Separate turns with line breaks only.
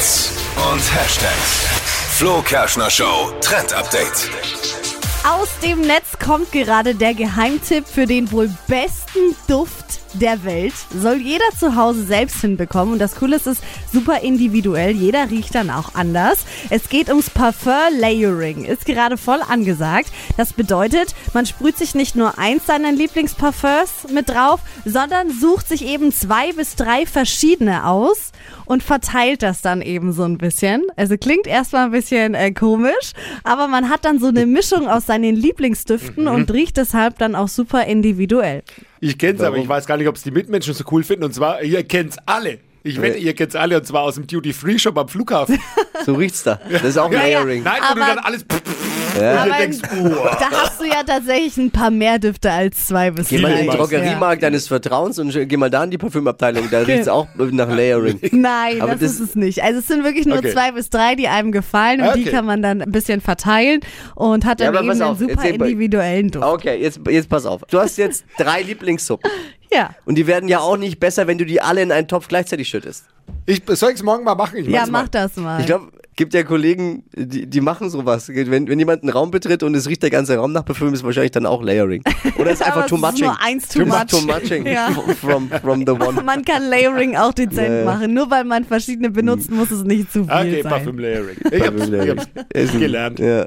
Hits und Hashtags. Flo Kerschner Show Trend Update.
Aus dem Netz kommt gerade der Geheimtipp für den wohl besten Duft der Welt. Soll jeder zu Hause selbst hinbekommen. Und das Coole ist, es ist super individuell. Jeder riecht dann auch anders. Es geht ums Parfum Layering. Ist gerade voll angesagt. Das bedeutet, man sprüht sich nicht nur eins seiner Lieblingsparfums mit drauf, sondern sucht sich eben zwei bis drei verschiedene aus und verteilt das dann eben so ein bisschen. Also klingt erstmal ein bisschen äh, komisch, aber man hat dann so eine Mischung aus seinen Lieblingsdüften und riecht deshalb dann auch super individuell.
Ich kenn's, aber ich weiß gar nicht, ob es die Mitmenschen so cool finden. Und zwar, ihr kennt's alle. Ich wette, ihr kennt's alle und zwar aus dem Duty-Free-Shop am Flughafen.
So riecht's da. Das ist auch
Ja, ja.
Layering.
Nein, wo du
Aber-
dann alles und
Aber
denkst, oh.
da hast du ja tatsächlich ein paar mehr Düfte als zwei bis
Geh mal in den
drei.
Drogeriemarkt deines Vertrauens und geh mal da in die Parfümabteilung. Da riecht's auch nach Layering.
Nein,
Aber
das,
das-
ist es nicht. Also es sind wirklich nur
Okay.
zwei bis drei, die einem gefallen und die
Okay.
kann man dann ein bisschen verteilen und hat
Ja,
dann
aber
eben
pass
einen
auf,
super individuellen Duft.
Okay, jetzt, jetzt pass auf. Du hast jetzt drei Lieblingssuppen.
Ja.
Und die werden ja auch nicht besser, wenn du die alle in einen Topf gleichzeitig schüttest.
Ich soll ich's morgen mal machen? Ich
Ja, mach
mal.
das mal.
Ich glaube, gibt ja Kollegen, die, die machen sowas. Wenn, wenn jemand einen Raum betritt und es riecht der ganze Raum nach Parfüm, ist wahrscheinlich dann auch Layering. Oder ist einfach
es
too
ist
muching.
nur eins too much.
Too muching
Ja.
from, from the one.
man kann Layering auch dezent
ja.
machen. Nur weil man verschiedene benutzt, muss es nicht zu viel
Okay,
sein.
Parfüm Layering. Ich hab's, ich hab's
Ist ein-
gelernt.
Ja.